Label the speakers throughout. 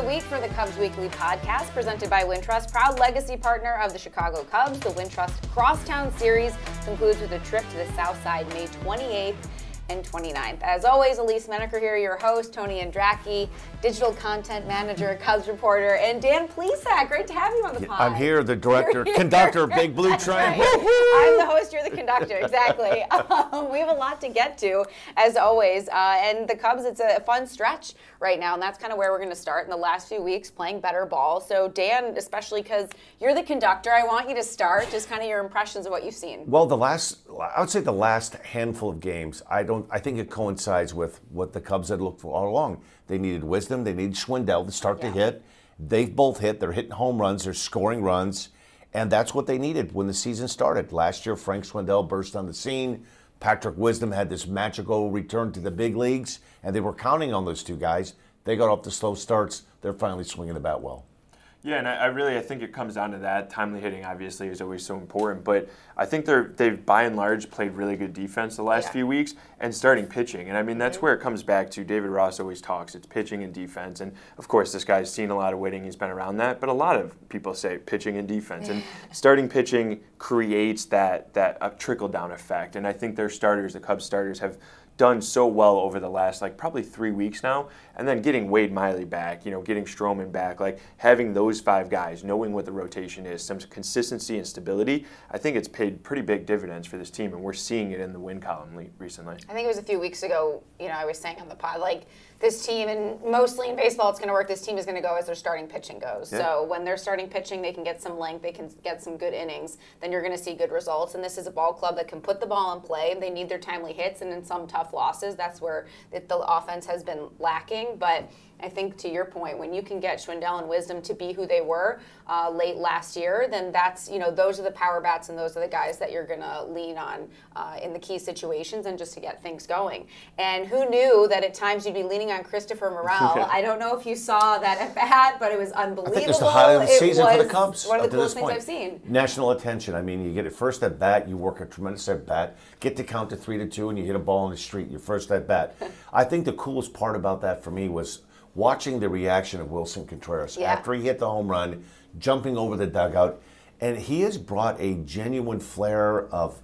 Speaker 1: the week for the Cubs Weekly podcast presented by Wintrust, proud legacy partner of the Chicago Cubs. The Wintrust Crosstown Series concludes with a trip to the South Side May 28th and 29th. As always, Elise Menaker here, your host, Tony Andracki, digital content manager, Cubs reporter, and Dan Plesac. Great to have you on the pod.
Speaker 2: I'm here, the director,
Speaker 1: here.
Speaker 2: conductor of Big Blue Train.
Speaker 1: I'm the host, you're the conductor, exactly. Um, we have a lot to get to, as always. Uh, and the Cubs, it's a fun stretch right now, and that's kind of where we're going to start in the last few weeks, playing better ball. So, Dan, especially because you're the conductor, I want you to start just kind of your impressions of what you've seen.
Speaker 2: Well, the last, I would say the last handful of games, I don't, I think it coincides with what the Cubs had looked for all along. They needed wisdom, they needed Schwindel to start
Speaker 1: Yeah.
Speaker 2: to hit. They've both hit. They're hitting home runs. They're scoring runs, and that's what they needed when the season started. Last year, Frank Schwindel burst on the scene. Patrick Wisdom had this magical return to the big leagues, and they were counting on those two guys. They got off the slow starts. They're finally swinging the bat well.
Speaker 3: Yeah, and I, I really I think it comes down to that. Timely hitting obviously is always so important, but I think they're they've by and large played really good defense the last
Speaker 1: Yeah.
Speaker 3: few weeks and starting pitching. And I mean that's where it comes back to. David Ross always talks it's pitching and defense, and of course this guy's seen a lot of winning. He's been around that, but a lot of people say pitching and defense, and starting pitching creates that that uh, trickle down effect. And I think their starters, the Cubs starters, have done so well over the last like probably three weeks now, and then getting Wade Miley back, you know, getting Stroman back, like having those five guys, knowing what the rotation is, some consistency and stability. I think it's paid pretty big dividends for this team, and we're seeing it in the win column le- recently.
Speaker 1: I think it was a few weeks ago, you know, I was saying on the pod, like, this team, and mostly in baseball, it's going to work. This team is going to go as their starting pitching goes.
Speaker 3: Yeah.
Speaker 1: So when they're starting pitching, they can get some length, they can get some good innings, then you're going to see good results. And this is a ball club that can put the ball in play. They need their timely hits, and in some tough losses, that's where it, the offense has been lacking. But I think to your point, when you can get Schwindel and Wisdom to be who they were uh, late last year, then that's you know those are the power bats and those are the guys that you're going to lean on uh, in the key situations and just to get things going. And who knew that at times you'd be leaning on Christopher Morel? I don't know if you saw that at bat, but it was unbelievable.
Speaker 2: I think it's the highlight of the
Speaker 1: It
Speaker 2: season for the
Speaker 1: was
Speaker 2: Cubs.
Speaker 1: One of the coolest things
Speaker 2: point.
Speaker 1: I've seen.
Speaker 2: National attention. I mean, you get it first at bat, you work a tremendous at bat, get to count to three to two, and you hit a ball in the street. Your first at bat. I think the coolest part about that for me was watching the reaction of Willson Contreras
Speaker 1: Yeah.
Speaker 2: after he hit the home run, jumping over the dugout, and he has brought a genuine flair of.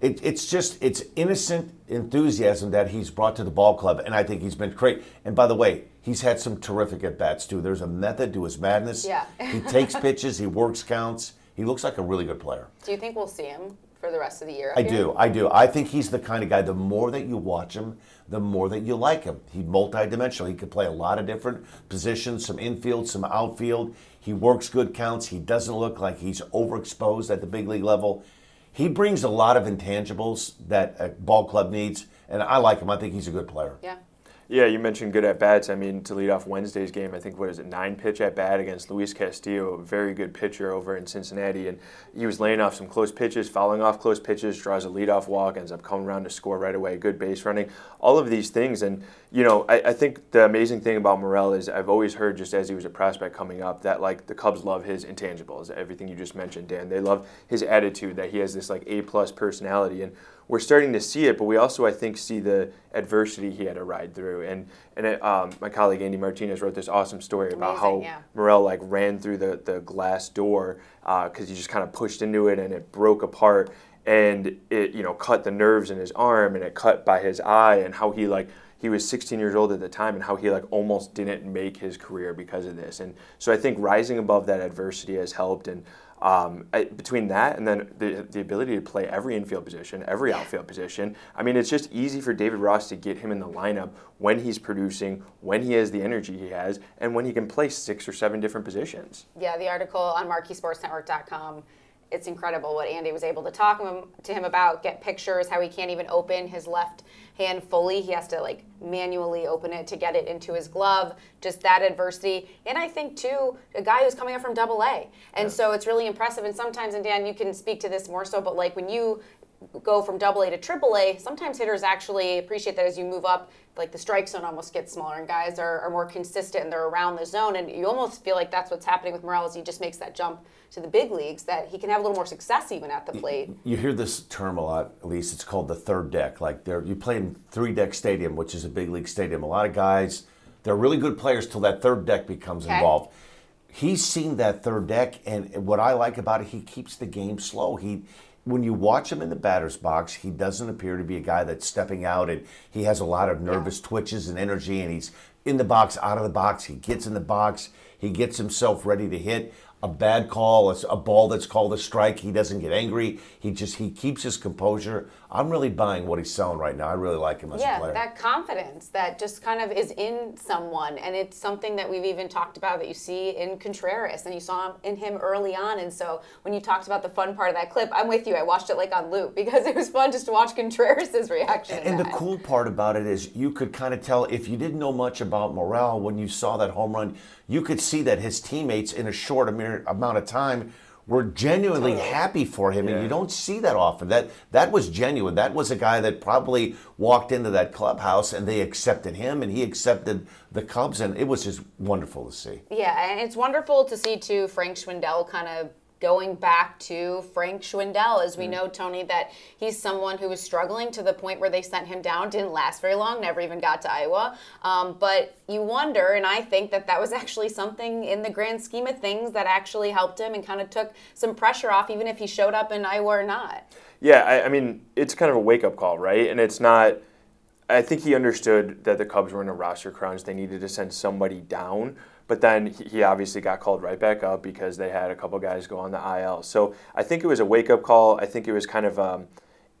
Speaker 2: It, it's just it's innocent enthusiasm that he's brought to the ball club, and I think he's been great. And by the way, he's had some terrific at bats too. There's a method to his madness.
Speaker 1: Yeah.
Speaker 2: he takes pitches, he works counts. He looks like a really good player.
Speaker 1: Do you think we'll see him for the rest of the year?
Speaker 2: I
Speaker 1: here?
Speaker 2: do, I do. I think he's the kind of guy. The more that you watch him, the more that you like him. He's multidimensional. He can play a lot of different positions, some infield, some outfield. He works good counts. He doesn't look like he's overexposed at the big league level. He brings a lot of intangibles that a ball club needs, and I like him. I think he's a good player.
Speaker 1: Yeah.
Speaker 3: Yeah, you mentioned good at bats. I mean, to lead off Wednesday's game, I think what is it, nine pitch at bat against Luis Castillo, a very good pitcher over in Cincinnati, and he was laying off some close pitches, fouling off close pitches, draws a leadoff walk, ends up coming around to score right away. Good base running, all of these things, and you know, I, I think the amazing thing about Morel is I've always heard just as he was a prospect coming up that like the Cubs love his intangibles, everything you just mentioned, Dan. They love his attitude that he has this like A plus personality and we're starting to see it, but we also, I think, see the adversity he had to ride through. And and it, um, my colleague Andy Martinez wrote this awesome story about how
Speaker 1: yeah.
Speaker 3: Morel like ran through the the glass door because he just kind of pushed into it and it broke apart and it you know cut the nerves in his arm and it cut by his eye and how he like he was 16 years old at the time and how he like almost didn't make his career because of this and so i think rising above that adversity has helped and um, I, between that and then the, the ability to play every infield position, every outfield position, I mean, it's just easy for David Ross to get him in the lineup when he's producing, when he has the energy he has, and when he can play six or seven different positions.
Speaker 1: Yeah, the article on MarqueeSportsNetwork.com. It's incredible what Andy was able to talk him, to him about, get pictures, how he can't even open his left hand fully. He has to like manually open it to get it into his glove. Just that adversity. And I think too, a guy who's coming up from double A. And so it's really impressive. And sometimes, and Dan, you can speak to this more so, but like when you go from double A to triple A, sometimes hitters actually appreciate that as you move up, like the strike zone almost gets smaller and guys are, are more consistent and they're around the zone. And you almost feel like that's what's happening with Morales. He just makes that jump to the big leagues that he can have a little more success even at the plate.
Speaker 2: You hear this term a lot, at least it's called the third deck. Like there, you play in three deck stadium, which is a big league stadium. A lot of guys, They're really good players till that third deck becomes
Speaker 1: Okay.
Speaker 2: involved. He's seen that third deck, and what I like about it, he keeps the game slow. He, when you watch him in the batter's box, he doesn't appear to be a guy that's stepping out, and he has a lot of nervous twitches and energy, and he's in the box, out of the box. He gets in the box, he gets himself ready to hit a bad call, a, a ball that's called a strike. He doesn't get angry. He just he keeps his composure. I'm really buying what he's selling right now. I really like him as a
Speaker 1: Yeah,
Speaker 2: player.
Speaker 1: that confidence that just kind of is in someone, and it's something that we've even talked about that you see in Contreras, and you saw in him early on. And so when you talked about the fun part of that clip, I'm with you. I watched it like on loop because it was fun just to watch Contreras' reaction. to
Speaker 2: And the cool part about it is you could kind of tell if you didn't know much about Morel when you saw that home run, you could see that his teammates in a short amount of time were genuinely happy for him, and you don't see that often. That that was genuine. That was a guy that probably walked into that clubhouse and they accepted him, and he accepted the Cubs, and it was just wonderful to see.
Speaker 1: Yeah, and it's wonderful to see too Frank Schwindel kind of going back to Frank Schwindel, as we know, Tony, that he's someone who was struggling to the point where they sent him down, didn't last very long, never even got to Iowa. Um, but you wonder, and I think that that was actually something in the grand scheme of things that actually helped him and kind of took some pressure off, even if he showed up in Iowa or not.
Speaker 3: Yeah, I, I mean, it's kind of a wake up call, right? And it's not. I think he understood that the Cubs were in a roster crunch. They needed to send somebody down. But then he obviously got called right back up because they had a couple guys go on the IL. So I think it was a wake up call. I think it was kind of um,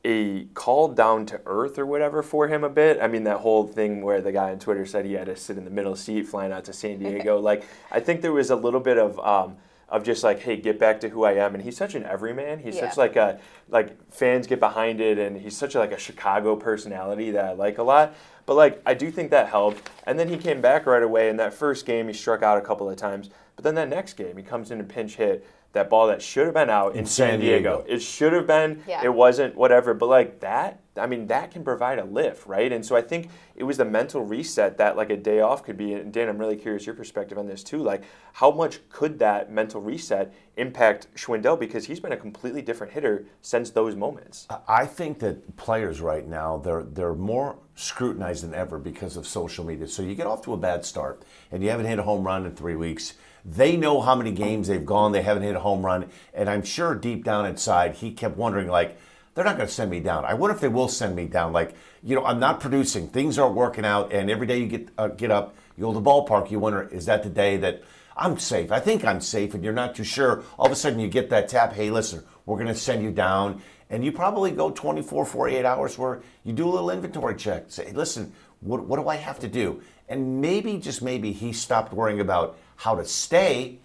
Speaker 3: a call down to earth or whatever for him a bit. I mean, that whole thing where the guy on Twitter said he had to sit in the middle seat flying out to San Diego. like, I think there was a little bit of. Um, of just like, hey, get back to who I am, and he's such an everyman. He's
Speaker 1: Yeah.
Speaker 3: such like a like fans get behind it, and he's such a, like a Chicago personality that I like a lot. But like, I do think that helped. And then he came back right away. In that first game, he struck out a couple of times. But then that next game, he comes in and pinch hit that ball that should have been out in, San,
Speaker 2: San
Speaker 3: Diego.
Speaker 2: Diego.
Speaker 3: It should have been.
Speaker 1: Yeah.
Speaker 3: It wasn't. Whatever. But like that, I mean, that can provide a lift, right? And so I think it was the mental reset that like a day off could be. And Dan, I'm really curious your perspective on this too. Like, how much could that mental reset impact Schwindel because he's been a completely different hitter since those moments.
Speaker 2: I think that players right now they're they're more scrutinized than ever because of social media. So you get off to a bad start and you haven't hit a home run in three weeks. They know how many games they've gone. They haven't hit a home run, and I'm sure deep down inside he kept wondering like. They're not going to send me down. I wonder if they will send me down. Like, you know, I'm not producing. Things aren't working out, and every day you get uh, get up, you go to the ballpark. You wonder, is that the day that I'm safe? I think I'm safe, and you're not too sure. All of a sudden, you get that tap. Hey, listen, we're going to send you down, and you probably go 24, 48 hours where you do a little inventory check. Say, listen, what, what do I have to do? And maybe, just maybe, he stopped worrying about how to stay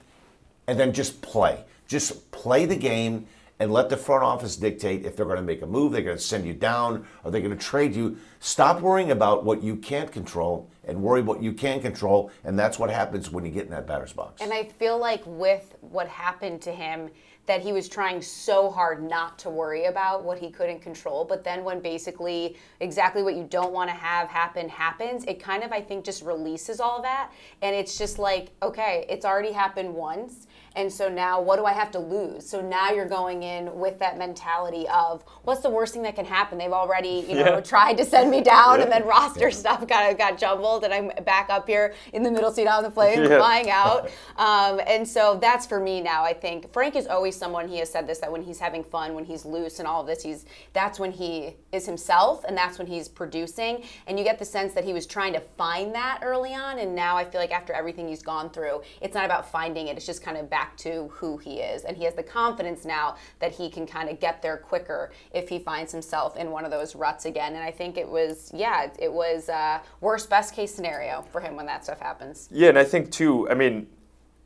Speaker 2: and then just play. Just play the game and let the front office dictate if they're going to make a move, they're going to send you down, or they're going to trade you. Stop worrying about what you can't control and worry what you can control, and that's what happens when you get in that batter's box.
Speaker 1: And I feel like with what happened to him, that he was trying so hard not to worry about what he couldn't control. But then when basically exactly what you don't want to have happen happens, it kind of, I think, just releases all that. And it's just like, okay, it's already happened once. And so now what do I have to lose? So now you're going in with that mentality of what's the worst thing that can happen? They've already, you know,
Speaker 3: Yeah.
Speaker 1: tried to send me down and then roster stuff kind of got jumbled and I'm back up here in the middle seat on the plane
Speaker 3: Yeah.
Speaker 1: flying out. Um, and so that's for me now. I think Frank is always someone. He has said this that when he's having fun, when he's loose, and all of this, he's that's when he is himself, and that's when he's producing. And you get the sense that he was trying to find that early on, and now I feel like after everything he's gone through, it's not about finding it. It's just kind of back to who he is, and he has the confidence now that he can kind of get there quicker if he finds himself in one of those ruts again. And I think it was, yeah, it was uh, worst best case scenario for him when that stuff happens.
Speaker 3: Yeah, and I think too. I mean,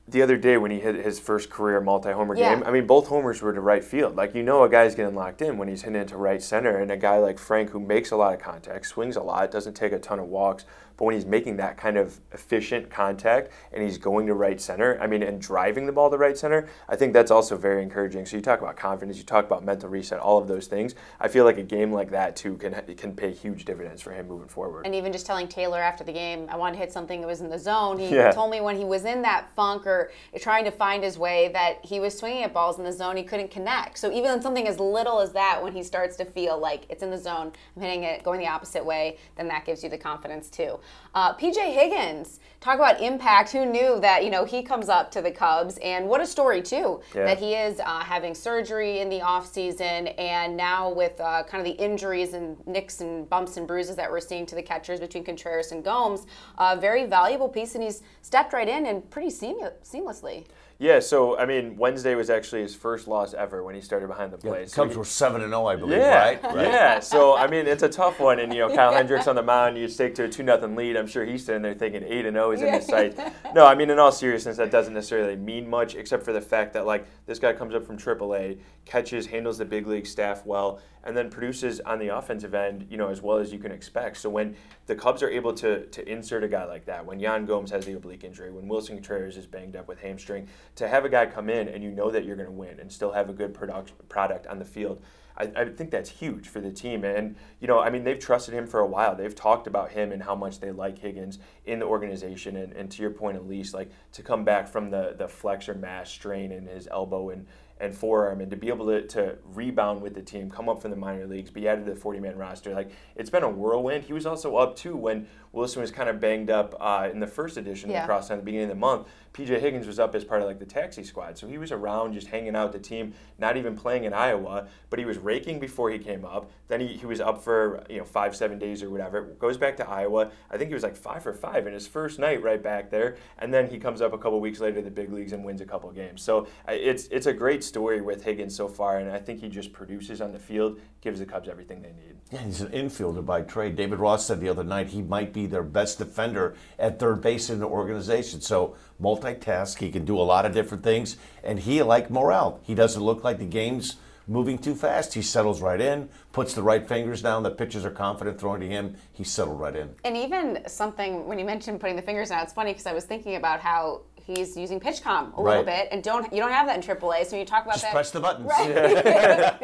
Speaker 3: the other day when he hit his first career multi-homer
Speaker 1: Yeah.
Speaker 3: game, I mean, both homers were to right field. Like you know, a guy's getting locked in when he's hitting into right center, and a guy like Frank who makes a lot of contact, swings a lot, doesn't take a ton of walks, but when he's making that kind of efficient contact and he's going to right center, I mean, and driving the ball to right center, I think that's also very encouraging. So you talk about confidence, you talk about mental reset, all of those things. I feel like a game like that too can can pay huge dividends for him moving forward.
Speaker 1: And even just telling Taylor after the game, I wanted to hit something that was in the zone. He
Speaker 3: Yeah.
Speaker 1: told me when he was in that funk or trying to find his way that he was swinging at balls in the zone, he couldn't connect. So even something as little as that, when he starts to feel like it's in the zone, I'm hitting it, going the opposite way, then that gives you the confidence too. Uh, PJ Higgins, talk about impact. Who knew that, you know, he comes up to the Cubs and what a story too,
Speaker 3: Yeah.
Speaker 1: that he is uh, having surgery in the offseason and now with uh, kind of the injuries and nicks and bumps and bruises that we're seeing to the catchers between Contreras and Gomes, a very valuable piece and he's stepped right in and pretty seam- seamlessly.
Speaker 3: Yeah, so I mean, Wednesday was actually his first loss ever when he started behind the plate. So
Speaker 2: Cubs
Speaker 3: he-
Speaker 2: were seven and zero, I believe.
Speaker 3: Yeah,
Speaker 2: Right. Right.
Speaker 3: yeah. So I mean, it's a tough one, and you know, Kyle Hendricks on the mound, you take to a two nothing lead. I'm sure he's sitting there thinking eight and zero is in his sights. No, I mean, in all seriousness, that doesn't necessarily mean much, except for the fact that like this guy comes up from AAA, catches, handles the big league staff well, and then produces on the offensive end, you know, as well as you can expect. So when the Cubs are able to to insert a guy like that, when Yan Gomes has the oblique injury, when Willson Contreras is banged up with hamstring, to have a guy come in and you know that you're going to win and still have a good product product on the field. I, I think that's huge for the team. And, you know, I mean, they've trusted him for a while. They've talked about him and how much they like Higgins in the organization. And, and to your point, at least, like to come back from the, the flexor mass strain in his elbow and, and forearm and to be able to, to rebound with the team, come up from the minor leagues, be added to the 40 man roster. Like, it's been a whirlwind. He was also up, too, when Willson was kind of banged up uh, in the first edition
Speaker 1: Yeah.
Speaker 3: of the cross at the beginning of the month. PJ Higgins was up as part of like the taxi squad. So he was around just hanging out the team, not even playing in Iowa, but he was raking before he came up. Then he, he was up for, you know, five, seven days or whatever. Goes back to Iowa. I think he was like five for five in his first night right back there. And then he comes up a couple weeks later to the big leagues and wins a couple games. So it's it's a great story with Higgins so far, and I think he just produces on the field, gives the Cubs everything they need.
Speaker 2: Yeah, he's an infielder by trade. David Ross said the other night he might be their best defender at third base in the organization. So multitask, he can do a lot of different things, and he like Morel. He doesn't look like the game's moving too fast. He settles right in, puts the right fingers down. The pitchers are confident throwing to him. He settled right in.
Speaker 1: And even something when you mentioned putting the fingers down, it's funny because I was thinking about how he's using PitchCom a little bit, and don't you don't have that in AAA. So when you talk about
Speaker 2: Just
Speaker 1: that,
Speaker 2: press the buttons.
Speaker 1: Right. you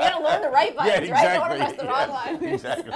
Speaker 1: gotta learn the right buttons,
Speaker 2: Yeah,
Speaker 1: right? Don't
Speaker 2: exactly.
Speaker 1: press the wrong
Speaker 2: Yeah,
Speaker 1: one.
Speaker 2: exactly.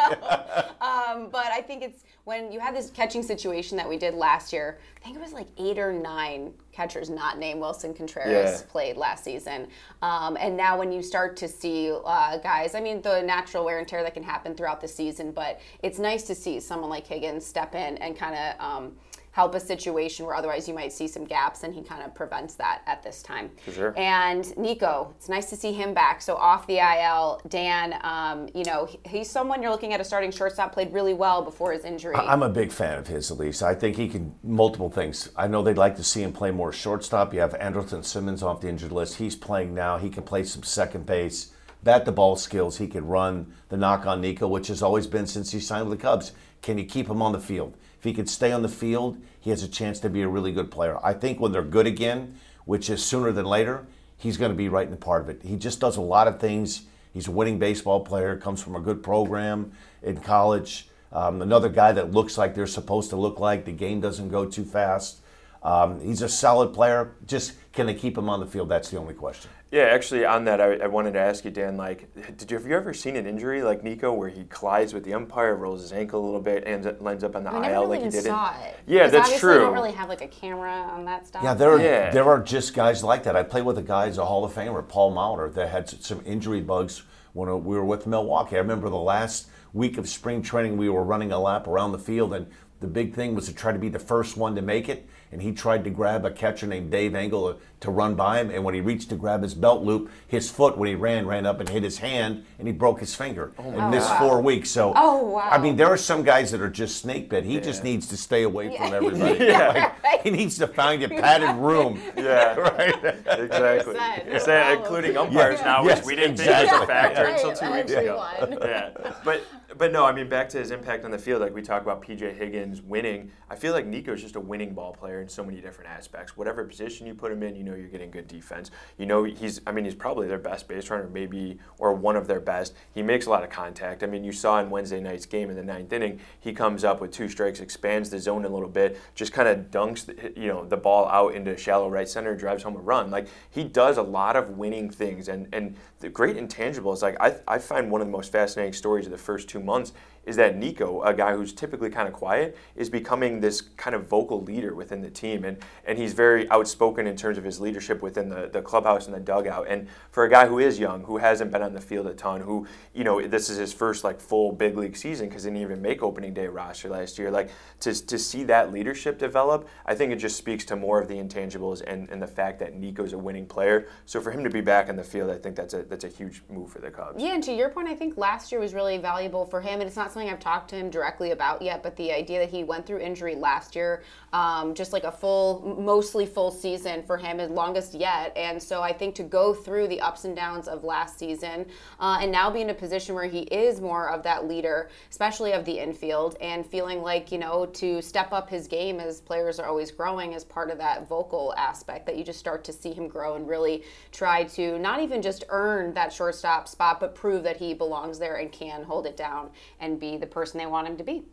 Speaker 1: Um, but I think it's when you had this catching situation that we did last year. I think it was like eight or nine catchers not named Willson Contreras
Speaker 3: Yeah.
Speaker 1: played last season. Um, and now when you start to see uh, guys, I mean, the natural wear and tear that can happen throughout the season, but it's nice to see someone like Higgins step in and kind of. Um, help a situation where otherwise you might see some gaps and he kind of prevents that at this time
Speaker 3: For sure.
Speaker 1: and Nico, it's nice to see him back. So off the IL, Dan, um, you know, he- he's someone you're looking at a starting shortstop, played really well before his injury.
Speaker 2: I'm a big fan of his, at least. I think he can multiple things. I know they'd like to see him play more shortstop. You have Andrelton Simmons off the injured list. He's playing now. He can play some second base, bat the ball skills. He can run the knock on Nico, which has always been since he signed with the Cubs. Can you keep him on the field? If he can stay on the field, he has a chance to be a really good player. I think when they're good again, which is sooner than later, he's going to be right in the part of it. He just does a lot of things. He's a winning baseball player, comes from a good program in college. Um, another guy that looks like they're supposed to look like. The game doesn't go too fast. Um, he's a solid player. Just can they keep him on the field? That's the only question.
Speaker 3: Yeah, actually, on that, I, I wanted to ask you, Dan. Like, did you have you ever seen an injury like Nico where he collides with the umpire, rolls his ankle a little bit, and ends- lands up on the
Speaker 1: I never
Speaker 3: IL
Speaker 1: really
Speaker 3: like he
Speaker 1: even
Speaker 3: did?
Speaker 1: saw
Speaker 3: in-
Speaker 1: it.
Speaker 3: Yeah,
Speaker 1: 'Cause
Speaker 3: that's true.
Speaker 1: They don't really have like a camera on that stuff.
Speaker 2: Yeah, there are
Speaker 3: Yeah.
Speaker 2: there are just guys like that. I played with a guy, he's a Hall of Famer, Paul Molitor, that had some injury bugs when uh, we were with Milwaukee. I remember the last week of spring training, we were running a lap around the field, and the big thing was to try to be the first one to make it. And he tried to grab a catcher named Dave Engle to, to run by him. And when he reached to grab his belt loop, his foot, when he ran, ran up and hit his hand, and he broke his finger oh, and missed
Speaker 1: wow.
Speaker 2: four weeks. So,
Speaker 1: Oh, wow.
Speaker 2: I mean, there are some guys that are just snake bit. He just needs to stay away from everybody.
Speaker 3: Yeah.
Speaker 2: Like, he needs to find a padded room.
Speaker 3: Yeah,
Speaker 2: right.
Speaker 3: exactly.
Speaker 1: said.
Speaker 3: It's including umpires now,
Speaker 2: Yes,
Speaker 3: which we didn't think was a factor
Speaker 1: Right,
Speaker 3: until two weeks ago.
Speaker 1: everyone.
Speaker 3: yeah, but but no, I mean back to his impact on the field. Like we talk about PJ Higgins winning. I feel like Nico's just a winning ball player in so many different aspects. Whatever position you put him in, you know you're getting good defense. You know he's. I mean he's probably their best base runner, maybe or one of their best. He makes a lot of contact. I mean you saw in Wednesday night's game in the ninth inning, he comes up with two strikes, expands the zone a little bit, just kind of dunks the, you know the ball out into shallow right center, drives home a run. Like he does a lot of winning things and and the great intangibles. Like I I find one of the most fascinating stories of the first two months is that Nico, a guy who's typically kind of quiet, is becoming this kind of vocal leader within the team. And, and he's very outspoken in terms of his leadership within the, the clubhouse and the dugout. And for a guy who is young, who hasn't been on the field a ton, who, you know, this is his first like full big league season because he didn't even make opening day roster last year. Like to, to see that leadership develop, I think it just speaks to more of the intangibles and, and the fact that Nico's a winning player. So for him to be back in the field, I think that's a that's a huge move for the Cubs.
Speaker 1: Yeah, and to your point, I think last year was really valuable for him, and it's not something I've talked to him directly about yet, but the idea that he went through injury last year, um, just like a full, mostly full season for him, his longest yet. And so I think to go through the ups and downs of last season uh, and now be in a position where he is more of that leader, especially of the infield, and feeling like, you know, to step up his game as players are always growing as part of that vocal aspect, that you just start to see him grow and really try to not even just earn that shortstop spot, but prove that he belongs there and can hold it down and be the person they want him to be.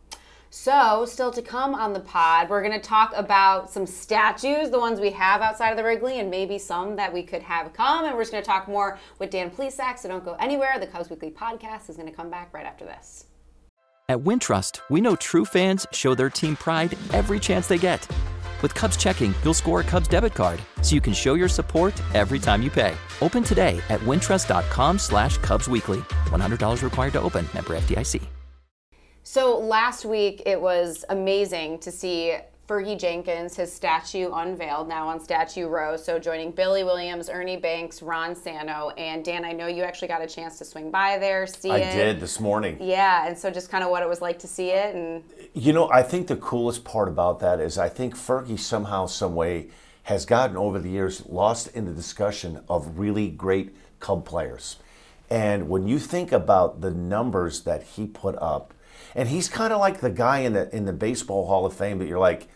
Speaker 1: So, still to come on the pod, we're going to talk about some statues, the ones we have outside of the Wrigley, and maybe some that we could have come. And we're just going to talk more with Dan Plesac, so don't go anywhere. The Cubs Weekly podcast is going to come back right after this.
Speaker 4: At Wintrust, we know true fans show their team pride every chance they get. With Cubs checking, you'll score a Cubs debit card, so you can show your support every time you pay. Open today at wintrust.com slash Cubs Weekly. $100 required to open. Member FDIC.
Speaker 1: So last week it was amazing to see Fergie Jenkins, his statue unveiled now on Statue Row. So joining Billy Williams, Ernie Banks, Ron Santo, and Dan, I know you actually got a chance to swing by there, see
Speaker 2: I
Speaker 1: it.
Speaker 2: did this morning.
Speaker 1: Yeah, and so just kind of what it was like to see it, and
Speaker 2: You know, I think the coolest part about that is I think Fergie somehow, some way, has gotten over the years lost in the discussion of really great Cub players. And when you think about the numbers that he put up, and he's kind of like the guy in the in the baseball Hall of Fame, but you're like,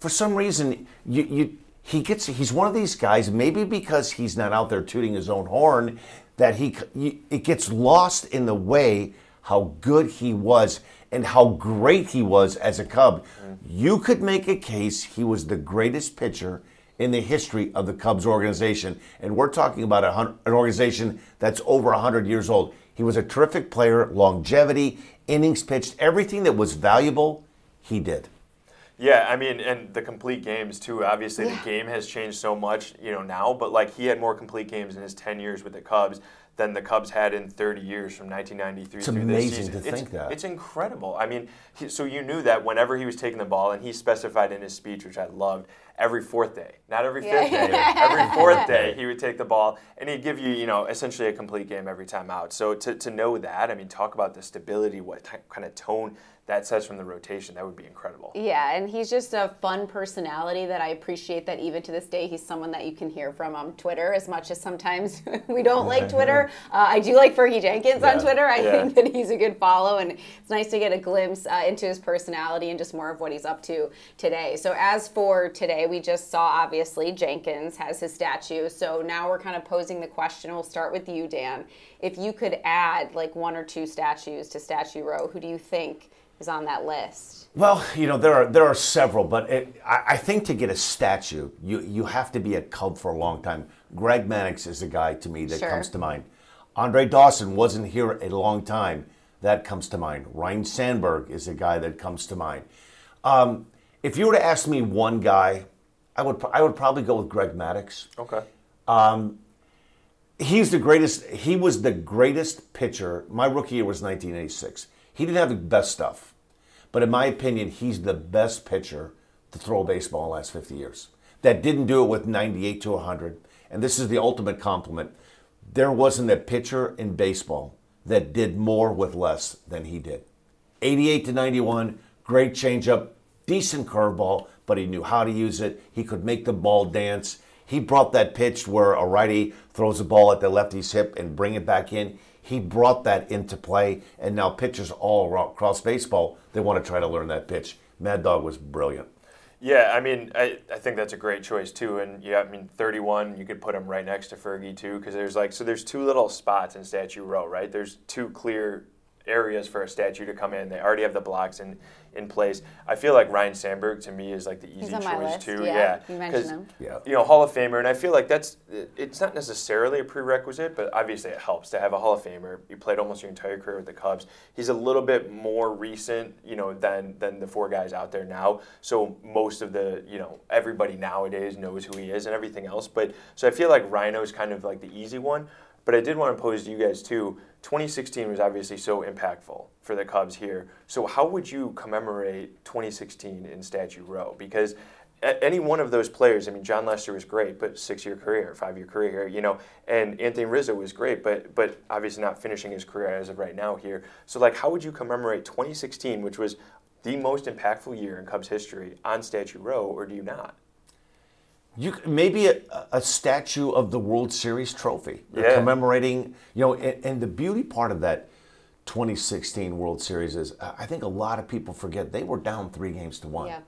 Speaker 2: for some reason, you you he gets he's one of these guys. Maybe because he's not out there tooting his own horn, that he it gets lost in the way how good he was and how great he was as a Cub. Mm-hmm. You could make a case he was the greatest pitcher in the history of the Cubs organization, and we're talking about a, an organization that's over 100 years old. He was a terrific player, longevity, innings pitched, everything that was valuable, he did.
Speaker 3: Yeah, I mean, and the complete games too. Obviously, the game has changed so much, you know, now. But like, he had more complete games in his ten years with the Cubs than the Cubs had in 30 years from 1993
Speaker 2: It's
Speaker 3: through
Speaker 2: amazing
Speaker 3: this season.
Speaker 2: to
Speaker 3: it's,
Speaker 2: think that.
Speaker 3: It's incredible. I mean, he, so you knew that whenever he was taking the ball, and he specified in his speech, which I loved, every fourth day, not every fifth day, every fourth day, he would take the ball and he'd give you, you know, essentially a complete game every time out. So to, to know that, I mean, talk about the stability, what t- kind of tone that sets from the rotation, that would be incredible.
Speaker 1: Yeah, and he's just a fun personality that I appreciate that even to this day he's someone that you can hear from on Twitter as much as sometimes we don't like Twitter. Uh, I do like Fergie Jenkins on Twitter. I
Speaker 3: Yeah.
Speaker 1: think that he's a good follow and it's nice to get a glimpse uh, into his personality and just more of what he's up to today. So as for today, we just saw obviously Jenkins has his statue. So now we're kind of posing the question. We'll start with you, Dan. If you could add like one or two statues to Statue Row, who do you think is on that list?
Speaker 2: Well, you know there are there are several, but it, I, I think to get a statue, you you have to be a Cub for a long time. Greg Maddux is a guy to me that
Speaker 1: Sure.
Speaker 2: comes to mind. Andre Dawson wasn't here a long time. That comes to mind. Ryne Sandberg is a guy that comes to mind. Um, if you were to ask me one guy, I would I would probably go with Greg Maddux.
Speaker 3: Okay.
Speaker 2: He's the greatest. He was the greatest pitcher. My rookie year was 1986. He didn't have the best stuff, but in my opinion, he's the best pitcher to throw a baseball in the last 50 years. That didn't do it with 98 to 100. And this is the ultimate compliment. There wasn't a pitcher in baseball that did more with less than he did. 88 to 91, great changeup, decent curveball, but he knew how to use it. He could make the ball dance. He brought that pitch where a righty throws a ball at the lefty's hip and bring it back in. He brought that into play, and now pitchers all across baseball they want to try to learn that pitch. Mad Dog was brilliant.
Speaker 3: Yeah, I mean, I, I think that's a great choice too. And yeah, I mean, 31, you could put him right next to Fergie too, because there's like, so there's two little spots in Statue Row, right? There's two clear areas for a statue to come in. They already have the blocks in, in place. I feel like Ryne Sandberg to me is like the easy
Speaker 1: on my
Speaker 3: choice
Speaker 1: list,
Speaker 3: too.
Speaker 1: yeah. You mentioned
Speaker 3: 'cause,
Speaker 1: him.
Speaker 2: Yeah.
Speaker 3: You know, Hall of Famer, and I feel like that's it's not necessarily a prerequisite, but obviously it helps to have a Hall of Famer. You played almost your entire career with the Cubs. He's a little bit more recent, you know, than than the four guys out there now. So most of the, you know, everybody nowadays knows who he is and everything else. But so I feel like Ryno is kind of like the easy one. But I did want to pose to you guys too. 2016 was obviously so impactful for the Cubs here. So how would you commemorate 2016 in Statue Row? Because any one of those players, I mean, Jon Lester was great, but six-year career, five-year career here, you know, and Anthony Rizzo was great, but but obviously not finishing his career as of right now here. So like, how would you commemorate 2016, which was the most impactful year in Cubs history, on Statue Row, or do you not?
Speaker 2: You maybe a, a statue of the World Series trophy,
Speaker 3: Yeah.
Speaker 2: commemorating. You know, and, and the beauty part of that 2016 World Series is, I think a lot of people forget they were down three games to one.
Speaker 1: Yeah.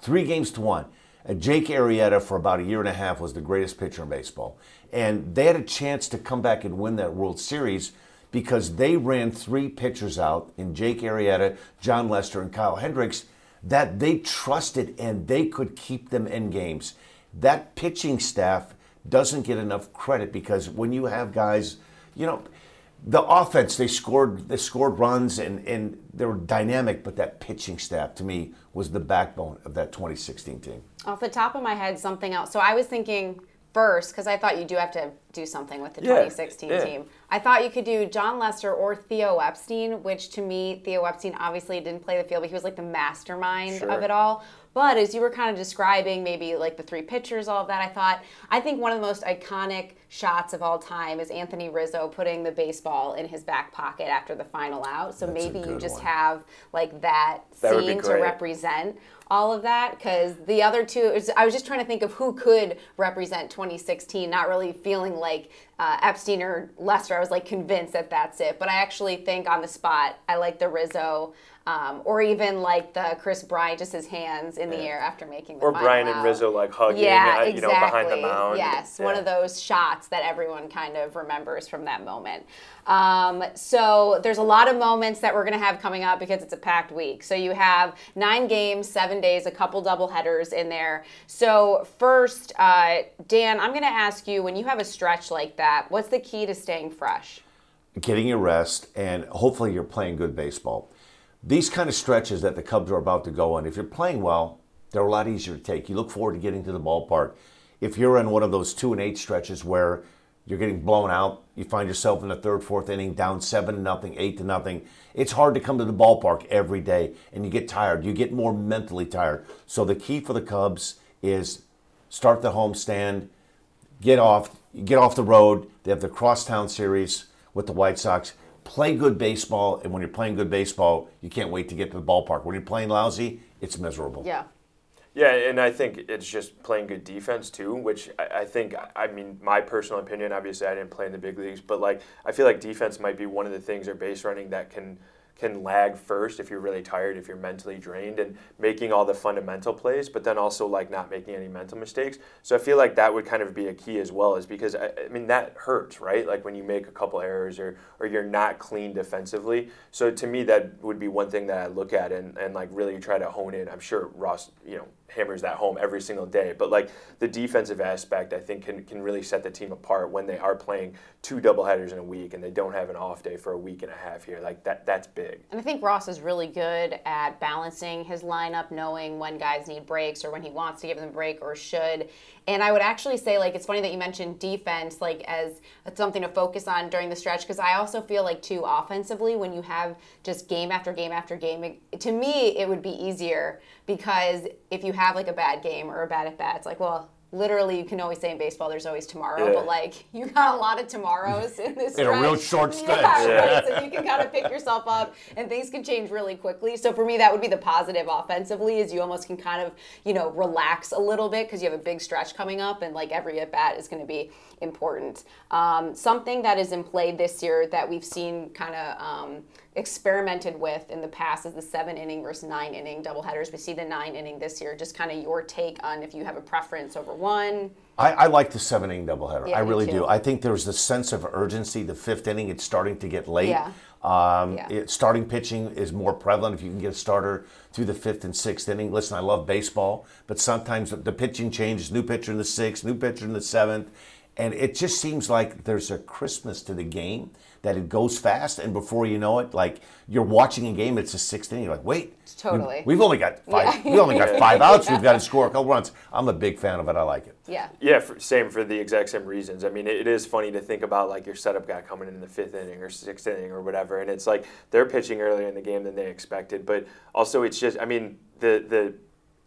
Speaker 2: Three games to one. Uh, Jake Arrieta for about a year and a half was the greatest pitcher in baseball, and they had a chance to come back and win that World Series because they ran three pitchers out in Jake Arrieta, Jon Lester, and Kyle Hendricks that they trusted and they could keep them in games. That pitching staff doesn't get enough credit because when you have guys, you know, the offense they scored they scored runs and, and they were dynamic, but that pitching staff to me was the backbone of that 2016 team.
Speaker 1: Off the top of my head, something else. So I was thinking first, because I thought you do have to do something with the
Speaker 3: Yeah,
Speaker 1: 2016
Speaker 3: yeah.
Speaker 1: team. I thought you could do Jon Lester or Theo Epstein, which to me, Theo Epstein obviously didn't play the field, but he was like the mastermind
Speaker 3: Sure.
Speaker 1: of it all. But as you were kind of describing, maybe like the three pitchers, all of that, I thought, I think one of the most iconic shots of all time is Anthony Rizzo putting the baseball in his back pocket after the final out. So
Speaker 2: That's
Speaker 1: maybe you just
Speaker 2: one.
Speaker 1: have like that,
Speaker 3: That
Speaker 1: scene to represent all of that because the other two i was just trying to think of who could represent 2016 not really feeling like uh, epstein or lester i was like convinced that that's it but i actually think on the spot i like the rizzo um, or even like the kris bryant just his hands in the air after making the
Speaker 3: Or Brian and. Rizzo like hugging,
Speaker 1: yeah, exactly.
Speaker 3: you know, behind the mound.
Speaker 1: Yes, one of those shots that everyone kind of remembers from that moment. Um, so there's a lot of moments that we're going to have coming up because it's a packed week. So you have nine games, seven days, a couple double headers in there. So first, uh, Dan, I'm going to ask you when you have a stretch like that, what's the key to staying fresh?
Speaker 2: getting your rest, and hopefully you're playing good baseball. These kind of stretches that the Cubs are about to go on, if you're playing well, they're a lot easier to take. You look forward to getting to the ballpark. If you're in one of those two and eight stretches where you're getting blown out, you find yourself in the third, fourth inning, down seven to nothing, eight to nothing. It's hard to come to the ballpark every day, and you get tired. You get more mentally tired. So the key for the Cubs is start the homestand, get off get off the road. They have the crosstown series with the White Sox. Play good baseball, and when you're playing good baseball, you can't wait to get to the ballpark. When you're playing lousy, it's miserable.
Speaker 1: Yeah.
Speaker 3: Yeah, and I think it's just playing good defense too, which I, think, I mean, my personal opinion, obviously I didn't play in the big leagues, but like, I feel like defense might be one of the things or base running that can can lag first if you're really tired, if you're mentally drained, and making all the fundamental plays, but then also like not making any mental mistakes. So I feel like that would kind of be a key as well, is because I, I mean that hurts, right? Like when you make a couple errors or or you're not clean defensively. So to me, that would be one thing that I look at and and like really try to hone in. I'm sure Ross, you know, hammers that home every single day. But like the defensive aspect, I think can can really set the team apart when they are playing two doubleheaders in a week and they don't have an off day for a week and a half here. Like that that's big.
Speaker 1: And I think Ross is really good at balancing his lineup, knowing when guys need breaks or when he wants to give them a break or should. And I would actually say, like, it's funny that you mentioned defense, like, as something to focus on during the stretch, because I also feel like, too, offensively, when you have just game after game after game, to me, it would be easier because if you have, like, a bad game or a bad at bat, it's like, well, literally you can always say in baseball there's always tomorrow
Speaker 3: Yeah.
Speaker 1: but like you got a lot of tomorrows in this
Speaker 2: In a real short stretch.
Speaker 1: yeah, right. so you can kind of pick yourself up and things can change really quickly so for me that would be the positive offensively is you almost can kind of you know relax a little bit because you have a big stretch coming up and like every at bat is going to be important um, something that is in play this year that we've seen kind of um, experimented with in the past is the seven inning versus nine inning doubleheaders we see the nine inning this year just kind of your take on if you have a preference over one
Speaker 2: I, I like the seven inning doubleheader.
Speaker 1: Yeah,
Speaker 2: I really do. I think there's the sense of urgency. The fifth inning, it's starting to get late.
Speaker 1: Yeah.
Speaker 2: Um,
Speaker 1: Yeah.
Speaker 2: it, starting pitching is more prevalent if you can get a starter through the fifth and sixth inning. Listen, I love baseball, but sometimes the pitching changes. New pitcher in the sixth, new pitcher in the seventh, and it just seems like there's a Christmas to the game that it goes fast, and before you know it, like you're watching a game, it's a sixth inning. You're like, wait,
Speaker 1: Totally.
Speaker 2: We've, we've only got five. We only got five outs. We've got to score a couple runs. I'm a big fan of it. I like it.
Speaker 1: Yeah.
Speaker 3: Yeah, for, same for the exact same reasons. I mean, it, it is funny to think about like your setup guy coming in in the fifth inning or sixth inning or whatever, and it's like they're pitching earlier in the game than they expected. But also, it's just, I mean, the the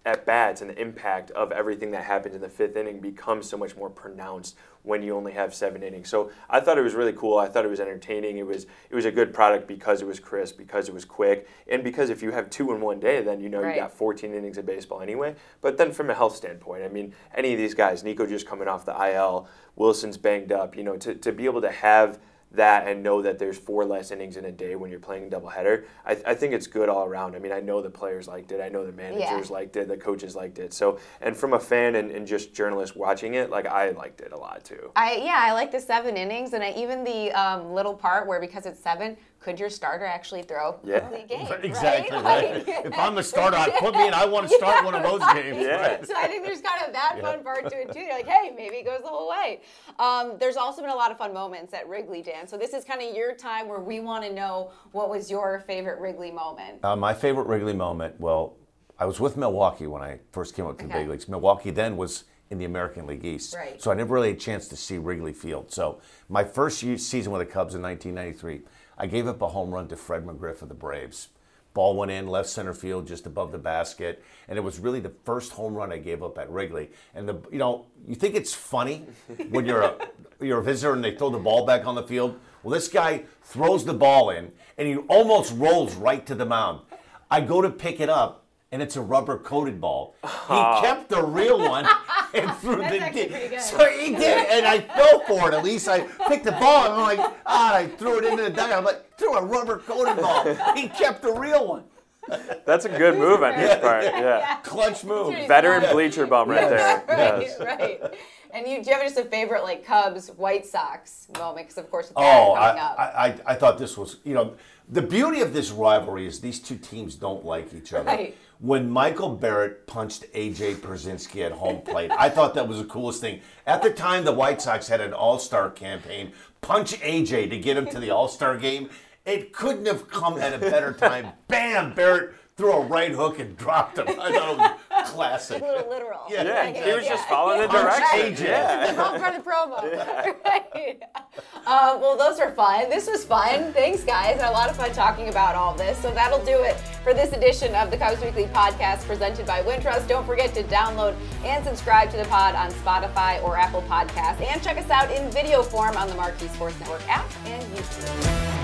Speaker 3: at bats and the impact of everything that happens in the fifth inning becomes so much more pronounced when you only have seven innings. So I thought it was really cool. I thought it was entertaining. It was it was a good product because it was crisp, because it was quick, and because if you have two in one day, then you know
Speaker 1: Right.
Speaker 3: you got 14 innings of baseball anyway. But then from a health standpoint, I mean, any of these guys, Nico just coming off the IL, Willson's banged up, you know, to, to be able to have that and know that there's four less innings in a day when you're playing a doubleheader, I, I think it's good all around. I mean, I know the players liked it, I know the managers liked it, the coaches liked it. So, and from a fan and, and just journalist watching it, like I liked it a lot too.
Speaker 1: I yeah, I like the seven innings, and I, even the um, little part where because it's seven, could your starter actually throw
Speaker 3: Yeah.
Speaker 1: the game?
Speaker 2: Exactly
Speaker 1: right.
Speaker 2: right.
Speaker 1: Like-
Speaker 2: if I'm a starter, I'd put me in. I want to start one of those games.
Speaker 3: Yeah.
Speaker 1: So I think there's kind of that fun part to it too. You're like, hey, maybe it goes the whole way. Um, there's also been a lot of fun moments at Wrigley, Dan. So this is kind of your time where we want to know what was your favorite Wrigley moment.
Speaker 2: Uh, my favorite Wrigley moment. Well, I was with Milwaukee when I first came up to the big leagues. Milwaukee then was in the American League East,
Speaker 1: Right.
Speaker 2: so I never really had a chance to see Wrigley Field. So my first year, season with the Cubs in 1993, I gave up a home run to Fred McGriff of the Braves. Ball went in left center field, just above the basket, and it was really the first home run I gave up at Wrigley. And the you know you think it's funny when you're a you're a visitor and they throw the ball back on the field. Well, this guy throws the ball in and he almost rolls right to the mound. I go to pick it up and it's a rubber coated ball. He kept the real one and threw
Speaker 1: That's
Speaker 2: the
Speaker 1: actually pretty good.
Speaker 2: So he did, and I fell for it. At least I picked the ball and I'm like, ah, I threw it into the dugout. I'm like, threw a rubber coated ball. He kept the real one.
Speaker 3: That's a good move on his part. Yeah.
Speaker 2: Clutch move.
Speaker 3: Veteran
Speaker 1: smart.
Speaker 3: bleacher bum right there.
Speaker 1: right,
Speaker 3: Yes.
Speaker 1: right. And you do you have just a favorite like Cubs White Sox moment? Because of course with that
Speaker 2: Oh, I,
Speaker 1: up.
Speaker 2: I, I, I thought this was, you know, the beauty of this rivalry is these two teams don't like each other.
Speaker 1: Right.
Speaker 2: When Michael Barrett punched AJ Pierzynski at home plate, I thought that was the coolest thing. At the time, the White Sox had an All Star campaign, punch AJ to get him to the All Star game. It couldn't have come at a better time. Bam! Barrett threw a right hook and dropped him. I thought it was classic.
Speaker 1: a little literal.
Speaker 2: Yeah,
Speaker 3: Yeah,
Speaker 1: Like,
Speaker 3: he was just
Speaker 1: yeah.
Speaker 3: following the
Speaker 2: Punch
Speaker 3: direction.
Speaker 2: AJ.
Speaker 3: Yeah.
Speaker 1: All part of the promo. Right. Uh, well, those are fun. This was fun. Thanks, guys. A lot of fun talking about all this. So that'll do it for this edition of the Cubs Weekly podcast presented by Wintrust. Don't forget to download and subscribe to the pod on Spotify or Apple Podcasts. And check us out in video form on the Marquee Sports Network app and YouTube.